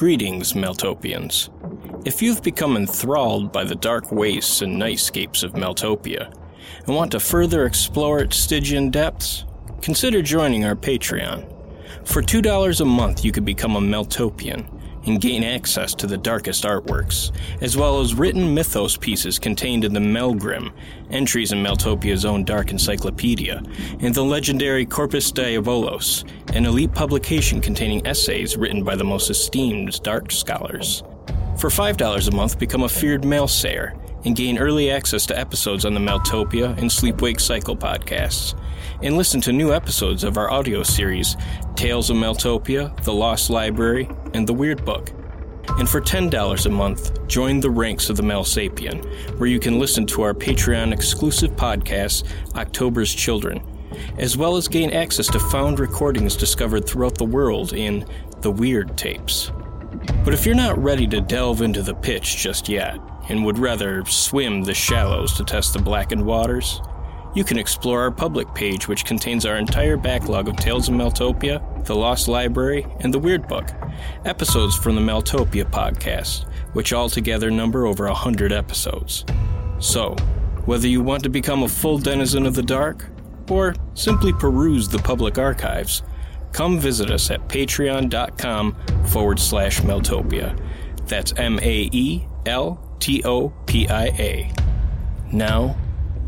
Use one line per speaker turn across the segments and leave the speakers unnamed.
Greetings, Maeltopians. If you've become enthralled by the dark wastes and nightscapes of Maeltopia and want to further explore its Stygian depths, consider joining our Patreon. For $2 a month, you could become a Maeltopian and gain access to the darkest artworks, as well as written mythos pieces contained in the Melgrim, entries in Maeltopia's own dark encyclopedia, and the legendary Corpus Diabolos, an elite publication containing essays written by the most esteemed dark scholars. For $5 a month, become a feared mailsayer and gain early access to episodes on the Maeltopia and Sleepwake Cycle podcasts, and listen to new episodes of our audio series Tales of Maeltopia, The Lost Library, and The Weird Book. And for $10 a month, join the ranks of the Melsapien, where you can listen to our Patreon exclusive podcast, October's Children, as well as gain access to found recordings discovered throughout the world in The Weird Tapes. But if you're not ready to delve into the pitch just yet, and would rather swim the shallows to test the blackened waters, you can explore our public page, which contains our entire backlog of Tales of Maeltopia, The Lost Library, and The Weird Book, episodes from the Maeltopia podcast, which altogether number over a hundred episodes. So, whether you want to become a full denizen of the dark, or simply peruse the public archives, come visit us at patreon.com forward slash Maeltopia. That's M A E L T O P I A. Now,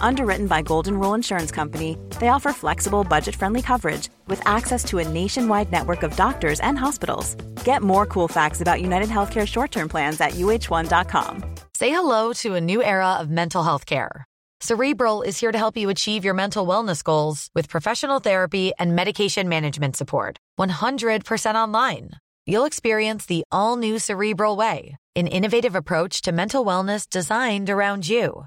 Underwritten by Golden Rule Insurance Company, they offer flexible, budget friendly coverage with access to a nationwide network of doctors and hospitals. Get more cool facts about United Healthcare short term plans at uhone.com.
Say hello to a new era of mental health care. Cerebral is here to help you achieve your mental wellness goals with professional therapy and medication management support. 100% online. You'll experience the all new Cerebral Way, an innovative approach to mental wellness designed around you.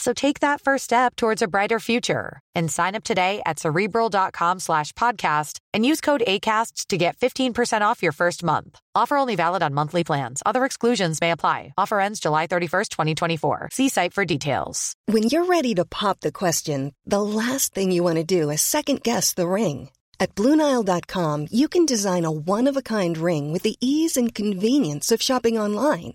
So take that first step towards a brighter future and sign up today at cerebral.com slash podcast and use code ACasts to get 15% off your first month. Offer only valid on monthly plans. Other exclusions may apply. Offer ends July 31st, 2024. See site for details.
When you're ready to pop the question, the last thing you want to do is second guess the ring. At Bluenile.com, you can design a one of a kind ring with the ease and convenience of shopping online.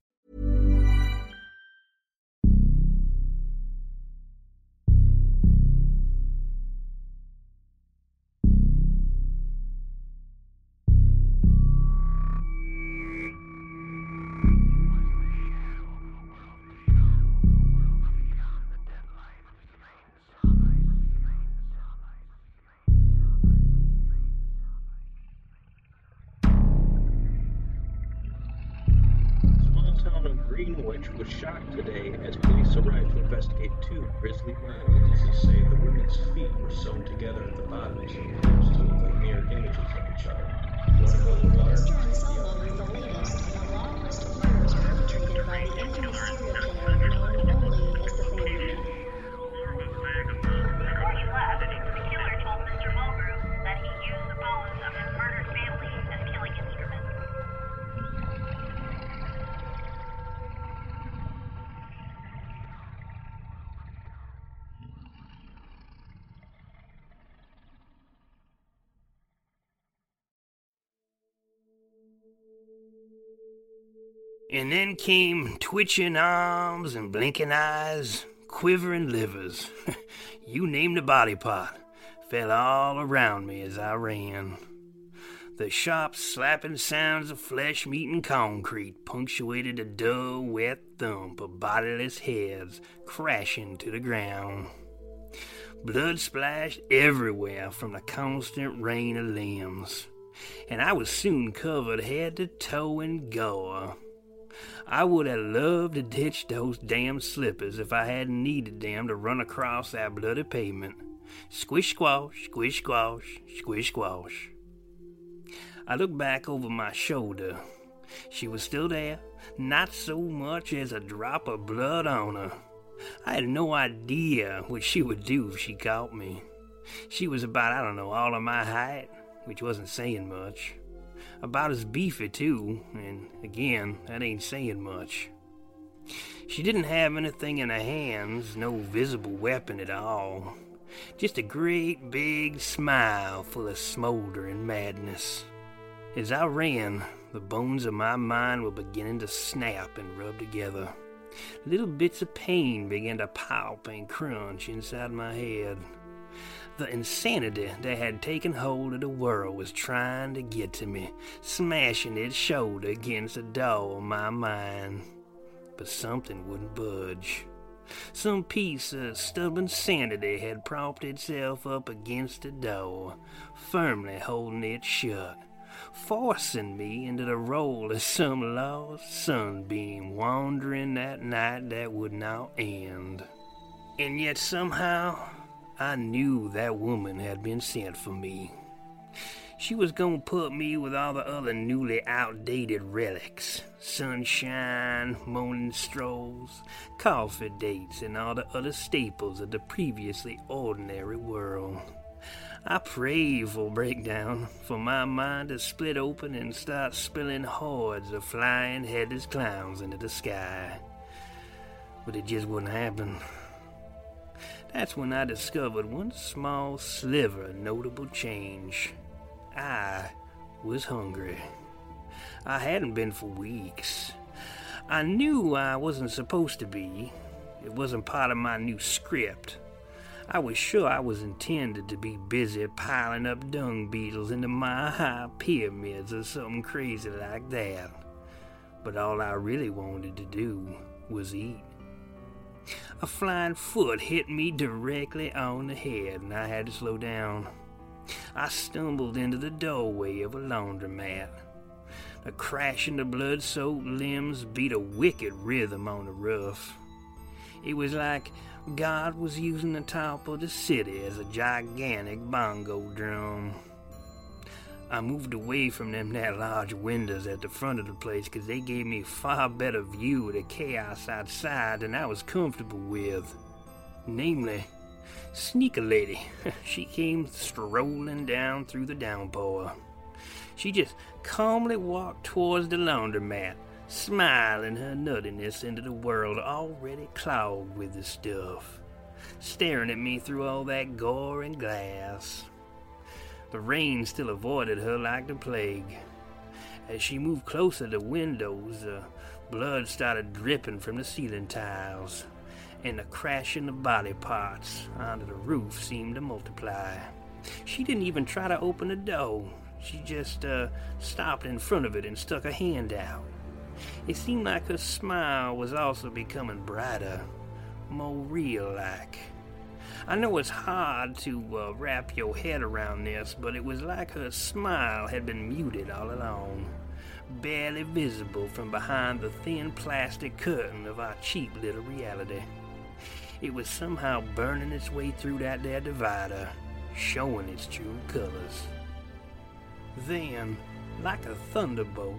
Thank you. Came twitching arms and blinking eyes, quivering livers, you name the body part, fell all around me as I ran. The sharp slapping sounds of flesh meeting concrete punctuated the dull, wet thump of bodiless heads crashing to the ground. Blood splashed everywhere from the constant rain of limbs, and I was soon covered head to toe in gore. I would have loved to ditch those damn slippers if I hadn't needed them to run across that bloody pavement. Squish squash, squish squash, squish squash. I looked back over my shoulder. She was still there, not so much as a drop of blood on her. I had no idea what she would do if she caught me. She was about, I don't know, all of my height, which wasn't saying much. About as beefy, too, and again, that ain't saying much. She didn't have anything in her hands, no visible weapon at all. Just a great big smile full of smoldering madness. As I ran, the bones of my mind were beginning to snap and rub together. Little bits of pain began to pop and crunch inside my head. The insanity that had taken hold of the world was trying to get to me, smashing its shoulder against the door of my mind. But something wouldn't budge. Some piece of stubborn sanity had propped itself up against the door, firmly holding it shut forcing me into the role of some lost sunbeam wandering that night that would not end. And yet somehow I knew that woman had been sent for me. She was gonna put me with all the other newly outdated relics sunshine, morning strolls, coffee dates, and all the other staples of the previously ordinary world. I pray for breakdown, for my mind to split open and start spilling hordes of flying headless clowns into the sky. But it just wouldn't happen. That's when I discovered one small sliver of notable change. I was hungry. I hadn't been for weeks. I knew I wasn't supposed to be. It wasn't part of my new script. I was sure I was intended to be busy piling up dung beetles into my high pyramids or something crazy like that. But all I really wanted to do was eat. A flying foot hit me directly on the head, and I had to slow down. I stumbled into the doorway of a laundromat. The crashing of blood soaked limbs beat a wicked rhythm on the roof. It was like God was using the top of the city as a gigantic bongo drum. I moved away from them that large windows at the front of the place because they gave me a far better view of the chaos outside than I was comfortable with. Namely, Sneaker Lady. she came strolling down through the downpour. She just calmly walked towards the laundromat, smiling her nuttiness into the world already clogged with the stuff, staring at me through all that gore and glass. The rain still avoided her like the plague. As she moved closer to windows, the blood started dripping from the ceiling tiles, and the crashing of body parts onto the roof seemed to multiply. She didn't even try to open the door. She just uh, stopped in front of it and stuck a hand out. It seemed like her smile was also becoming brighter, more real like. I know it's hard to uh, wrap your head around this, but it was like her smile had been muted all along, barely visible from behind the thin plastic curtain of our cheap little reality. It was somehow burning its way through that there divider, showing its true colors. Then, like a thunderbolt,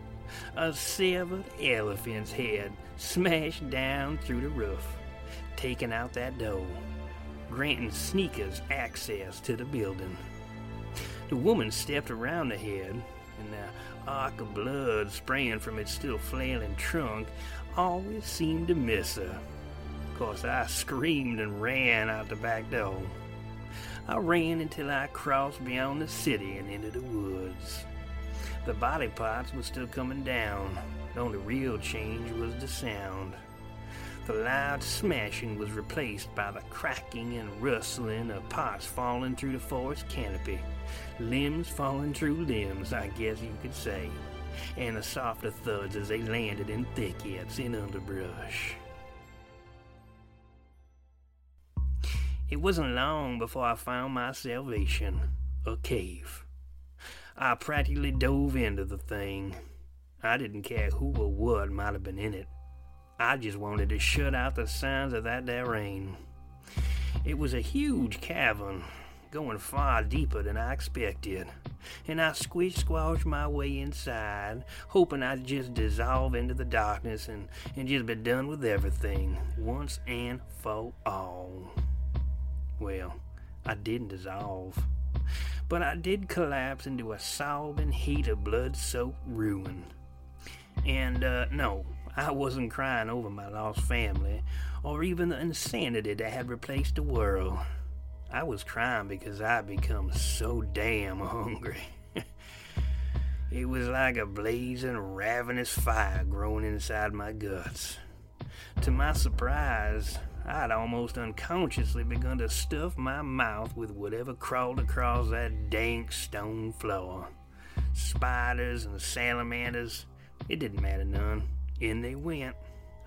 a severed elephant's head smashed down through the roof, taking out that door, granting sneakers access to the building. The woman stepped around the head, and the arc of blood spraying from its still flailing trunk always seemed to miss her. Of course, I screamed and ran out the back door. I ran until I crossed beyond the city and into the woods. The body parts were still coming down. The only real change was the sound. The loud smashing was replaced by the cracking and rustling of pots falling through the forest canopy, limbs falling through limbs, I guess you could say, and the softer thuds as they landed in thickets and underbrush. It wasn't long before I found my salvation a cave. I practically dove into the thing. I didn't care who or what might have been in it. I just wanted to shut out the sounds of that there rain. It was a huge cavern, going far deeper than I expected, and I squish squashed my way inside, hoping I'd just dissolve into the darkness and, and just be done with everything, once and for all. Well, I didn't dissolve, but I did collapse into a sobbing heap of blood soaked ruin. And, uh, no, I wasn't crying over my lost family, or even the insanity that had replaced the world. I was crying because I'd become so damn hungry. it was like a blazing, ravenous fire growing inside my guts. To my surprise, I'd almost unconsciously begun to stuff my mouth with whatever crawled across that dank stone floor. Spiders and salamanders, it didn't matter none. In they went.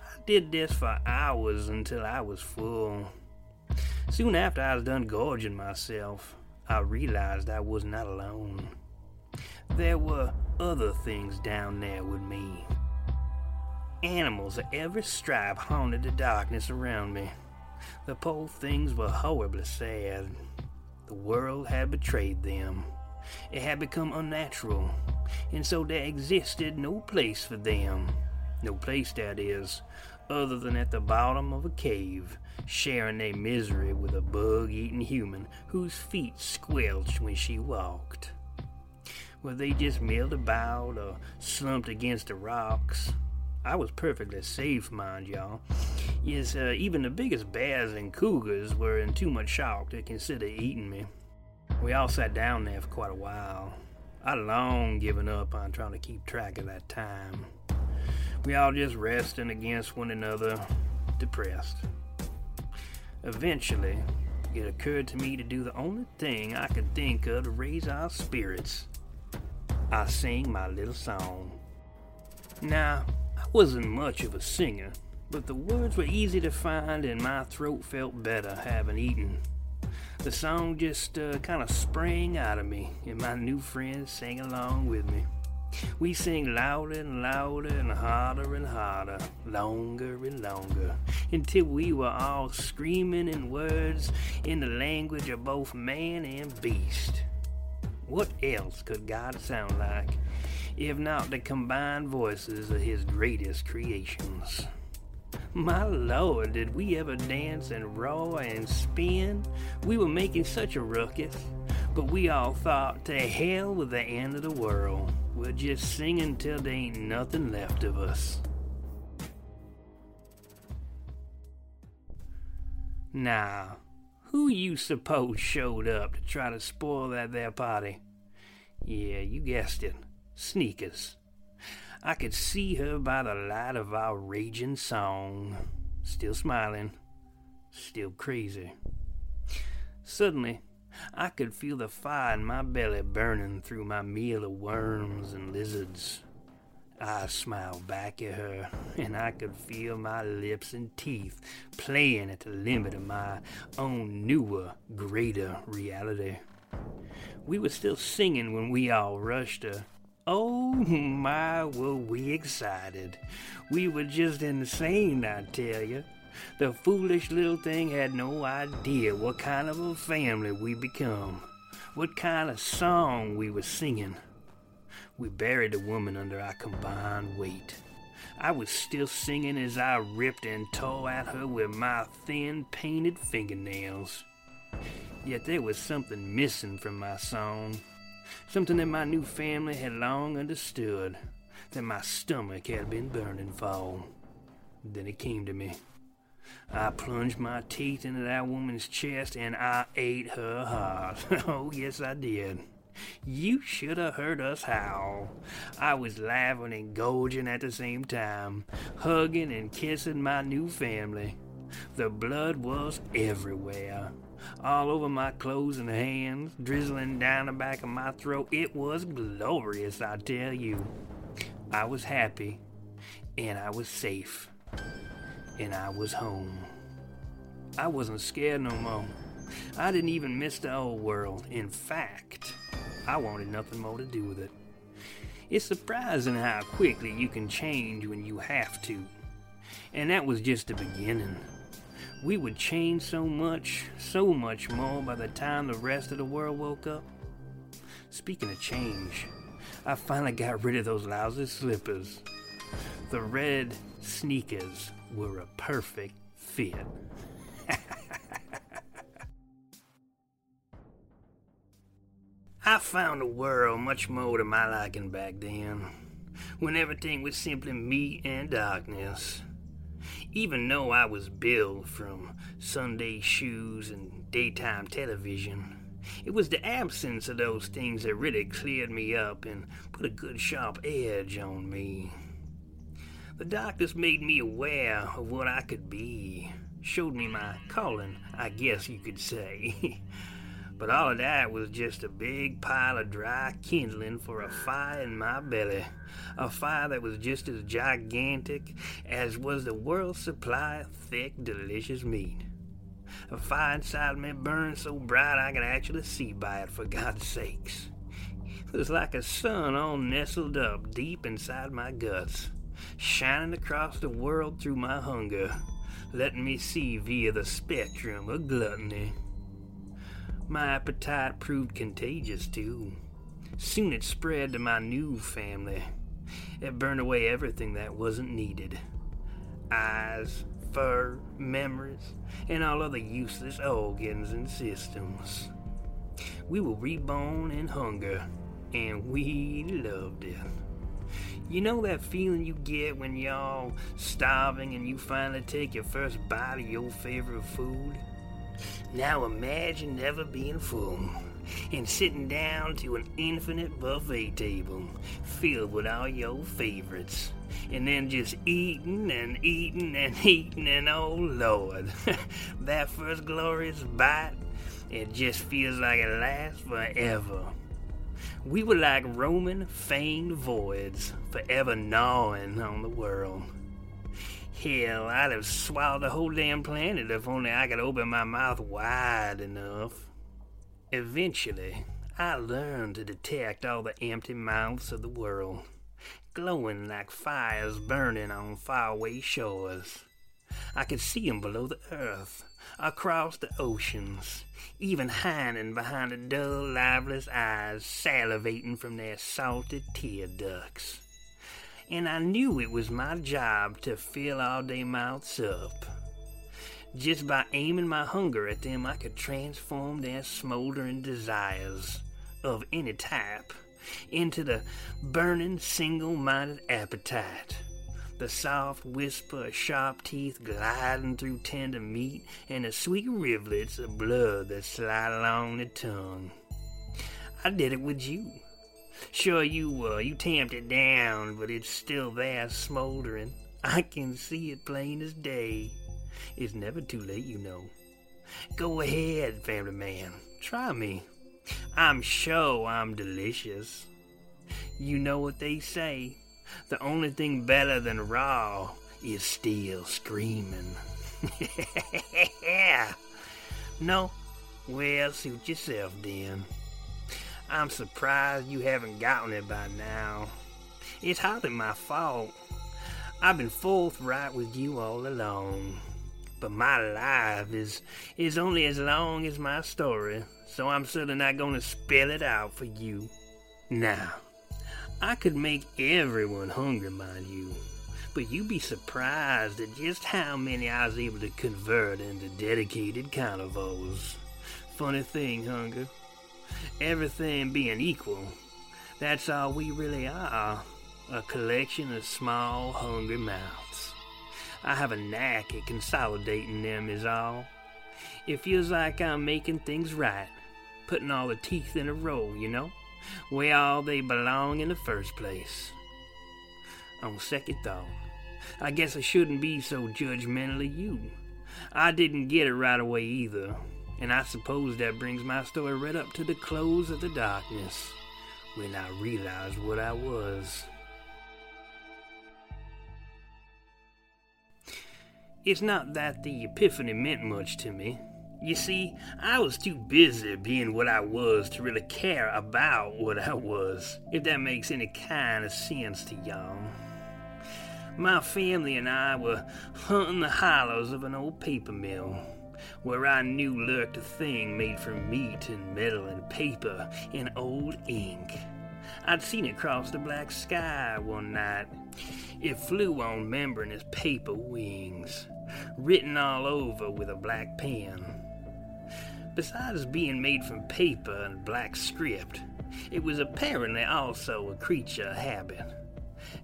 I did this for hours until I was full. Soon after I was done gorging myself, I realized I was not alone. There were other things down there with me. Animals of every stripe haunted the darkness around me. The poor things were horribly sad. The world had betrayed them. It had become unnatural, and so there existed no place for them. No place, that is, other than at the bottom of a cave, sharing their misery with a bug eating human whose feet squelched when she walked. Were they just milled about or slumped against the rocks? I was perfectly safe, mind y'all. Yes, uh, even the biggest bears and cougars were in too much shock to consider eating me. We all sat down there for quite a while. I'd long given up on trying to keep track of that time. We all just resting against one another, depressed. Eventually, it occurred to me to do the only thing I could think of to raise our spirits. I sang my little song. Now, I wasn't much of a singer, but the words were easy to find and my throat felt better having eaten. The song just uh, kind of sprang out of me, and my new friends sang along with me. We sang louder and louder and harder and harder, longer and longer, until we were all screaming in words in the language of both man and beast. What else could God sound like, if not the combined voices of his greatest creations? My lord, did we ever dance and roar and spin? We were making such a ruckus, but we all thought, to hell with the end of the world. We're just sing until there ain't nothing left of us. Now, who you suppose showed up to try to spoil that there party? Yeah, you guessed it. Sneakers. I could see her by the light of our raging song. Still smiling. Still crazy. Suddenly, I could feel the fire in my belly burning through my meal of worms and lizards. I smiled back at her, and I could feel my lips and teeth playing at the limit of my own newer, greater reality. We were still singing when we all rushed her. Oh my, were we excited! We were just insane, I tell you. The foolish little thing had no idea what kind of a family we become, what kind of song we were singing. We buried the woman under our combined weight. I was still singing as I ripped and tore at her with my thin, painted fingernails. Yet there was something missing from my song, something that my new family had long understood, that my stomach had been burning for. Then it came to me. I plunged my teeth into that woman's chest and I ate her heart. oh, yes, I did. You should have heard us howl. I was laughing and gorging at the same time, hugging and kissing my new family. The blood was everywhere, all over my clothes and hands, drizzling down the back of my throat. It was glorious, I tell you. I was happy, and I was safe, and I was home. I wasn't scared no more. I didn't even miss the old world. In fact, I wanted nothing more to do with it. It's surprising how quickly you can change when you have to. And that was just the beginning. We would change so much, so much more by the time the rest of the world woke up. Speaking of change, I finally got rid of those lousy slippers. The red sneakers were a perfect fit. I found the world much more to my liking back then, when everything was simply me and darkness. Even though I was built from Sunday shoes and daytime television, it was the absence of those things that really cleared me up and put a good sharp edge on me. The darkness made me aware of what I could be, showed me my calling, I guess you could say. but all of that was just a big pile of dry kindling for a fire in my belly. A fire that was just as gigantic as was the world's supply of thick, delicious meat. A fire inside me burned so bright I could actually see by it, for God's sakes. It was like a sun all nestled up deep inside my guts, shining across the world through my hunger, letting me see via the spectrum of gluttony. My appetite proved contagious, too. Soon it spread to my new family. It burned away everything that wasn't needed eyes, fur, memories, and all other useless organs and systems. We were reborn in hunger, and we loved it. You know that feeling you get when y'all starving and you finally take your first bite of your favorite food? Now imagine never being full and sitting down to an infinite buffet table filled with all your favorites. And then just eating and eating and eating, and oh Lord, that first glorious bite, it just feels like it lasts forever. We were like Roman famed voids, forever gnawing on the world. Hell, I'd have swallowed the whole damn planet if only I could open my mouth wide enough. Eventually, I learned to detect all the empty mouths of the world, glowing like fires burning on faraway shores. I could see 'em below the earth, across the oceans, even hiding behind the dull, lifeless eyes salivating from their salty tear ducts. And I knew it was my job to fill all their mouths up. Just by aiming my hunger at them, I could transform their smoldering desires of any type into the burning, single minded appetite. The soft whisper of sharp teeth gliding through tender meat and the sweet rivulets of blood that slide along the tongue. I did it with you. Sure, you uh, you tamped it down, but it's still there smoldering. I can see it plain as day. It's never too late, you know. Go ahead, family man. Try me. I'm sure I'm delicious. You know what they say. The only thing better than raw is still screaming. No? Well, suit yourself then. I'm surprised you haven't gotten it by now. It's hardly my fault. I've been forthright with you all along. But my life is is only as long as my story, so I'm certainly not gonna spell it out for you. Now, I could make everyone hungry, mind you, but you'd be surprised at just how many I was able to convert into dedicated carnivores. Funny thing, hunger. Everything being equal, that's all we really are a collection of small, hungry mouths. I have a knack at consolidating them, is all. It feels like I'm making things right, putting all the teeth in a row, you know? Where all they belong in the first place. On second thought, I guess I shouldn't be so judgmental of you. I didn't get it right away either, and I suppose that brings my story right up to the close of the darkness when I realized what I was. It's not that the epiphany meant much to me. You see, I was too busy being what I was to really care about what I was, if that makes any kind of sense to y'all. My family and I were hunting the hollows of an old paper mill, where I knew lurked a thing made from meat and metal and paper and old ink. I'd seen it cross the black sky one night. It flew on membranous paper wings, written all over with a black pen. Besides being made from paper and black script, it was apparently also a creature of habit,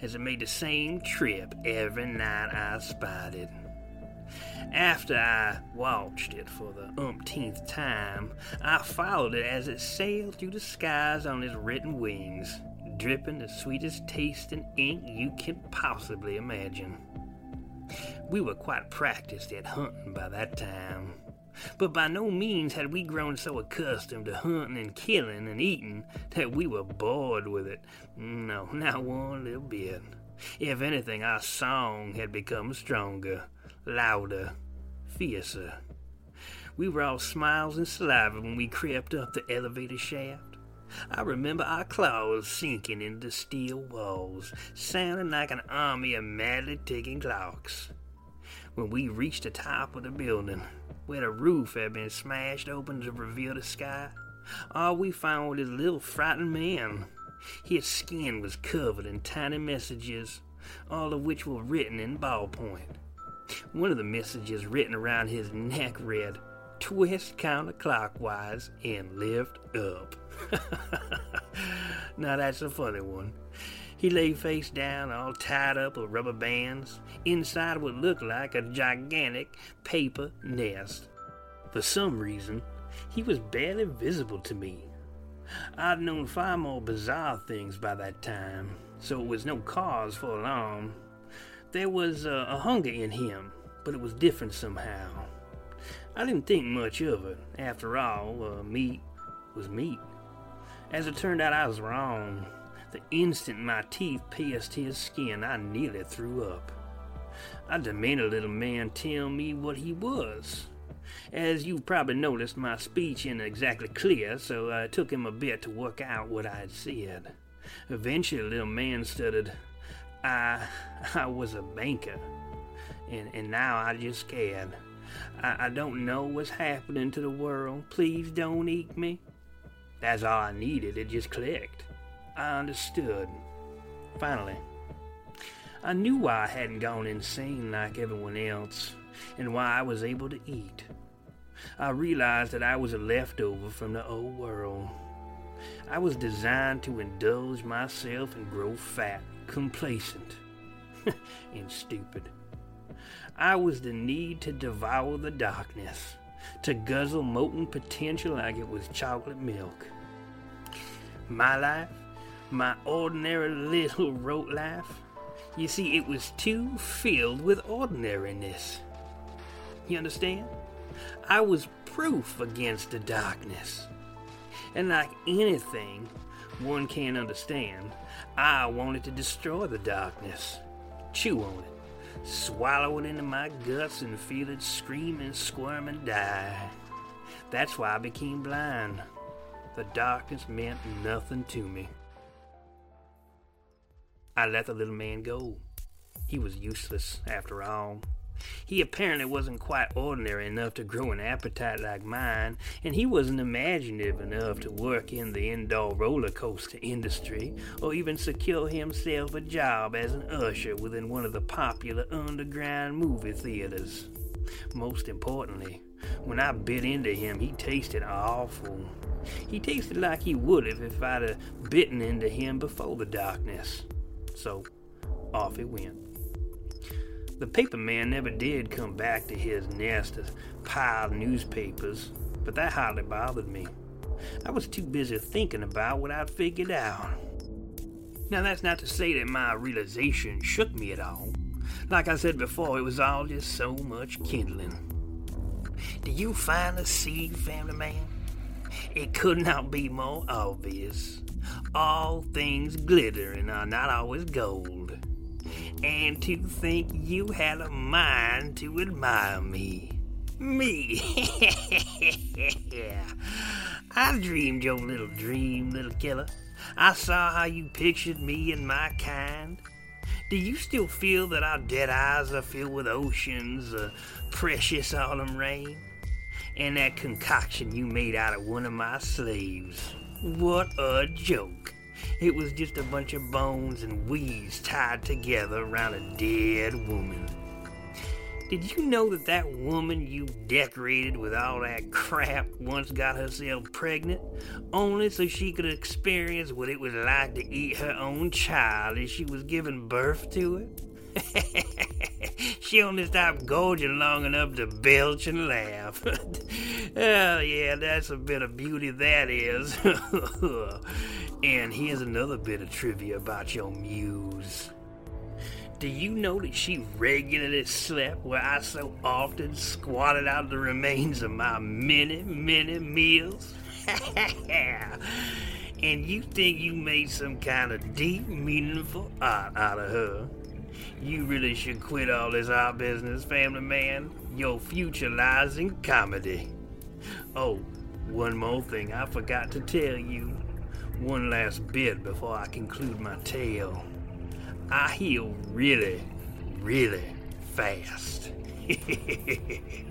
as it made the same trip every night I spied it. After I watched it for the umpteenth time, I followed it as it sailed through the skies on its written wings, dripping the sweetest tasting ink you can possibly imagine. We were quite practiced at hunting by that time, but by no means had we grown so accustomed to hunting and killing and eating that we were bored with it. No, not one little bit. If anything, our song had become stronger, louder, fiercer. We were all smiles and saliva when we crept up the elevator shaft. I remember our claws sinking into steel walls, sounding like an army of madly ticking clocks. When we reached the top of the building, where the roof had been smashed open to reveal the sky, all we found was this little frightened man. His skin was covered in tiny messages, all of which were written in ballpoint. One of the messages written around his neck read, Twist counterclockwise and lift up. now that's a funny one. He lay face down, all tied up with rubber bands, inside what looked like a gigantic paper nest. For some reason, he was barely visible to me. I'd known far more bizarre things by that time, so it was no cause for alarm. There was uh, a hunger in him, but it was different somehow. I didn't think much of it. After all, uh, meat was meat. As it turned out, I was wrong. The instant my teeth pierced his skin, I nearly threw up. I demanded little man tell me what he was. As you've probably noticed, my speech isn't exactly clear, so it took him a bit to work out what I had said. Eventually, little man stuttered, I, I was a banker, and, and now I just scared. I, I don't know what's happening to the world. Please don't eat me. That's all I needed. It just clicked. I understood. Finally. I knew why I hadn't gone insane like everyone else, and why I was able to eat. I realized that I was a leftover from the old world. I was designed to indulge myself and grow fat, complacent, and stupid. I was the need to devour the darkness, to guzzle molten potential like it was chocolate milk. My life, my ordinary little rote life, you see, it was too filled with ordinariness. You understand? I was proof against the darkness. And like anything one can't understand, I wanted to destroy the darkness, chew on it, swallow it into my guts, and feel it scream and squirm and die. That's why I became blind. The darkness meant nothing to me. I let the little man go. He was useless, after all. He apparently wasn't quite ordinary enough to grow an appetite like mine, and he wasn't imaginative enough to work in the indoor roller coaster industry, or even secure himself a job as an usher within one of the popular underground movie theaters. Most importantly, when I bit into him, he tasted awful. He tasted like he would have if I'd have bitten into him before the darkness. So, off he went. The paper man never did come back to his nest of piled newspapers, but that hardly bothered me. I was too busy thinking about what I'd figured out. Now, that's not to say that my realization shook me at all. Like I said before, it was all just so much kindling. Do you finally see, family man? It could not be more obvious. All things glitter and are not always gold. And to think you had a mind to admire me. Me. I dreamed your little dream, little killer. I saw how you pictured me and my kind. Do you still feel that our dead eyes are filled with oceans of precious autumn rain? And that concoction you made out of one of my slaves. What a joke. It was just a bunch of bones and weeds tied together around a dead woman. Did you know that that woman you decorated with all that crap once got herself pregnant, only so she could experience what it was like to eat her own child as she was giving birth to it? she only stopped gorging long enough to belch and laugh. oh, yeah, that's a bit of beauty, that is. and here's another bit of trivia about your muse. Do you know that she regularly slept where I so often squatted out the remains of my many, many meals? and you think you made some kind of deep, meaningful art out of her? You really should quit all this art business, family man. Your future lies in comedy. Oh, one more thing I forgot to tell you. One last bit before I conclude my tale. I heal really, really fast.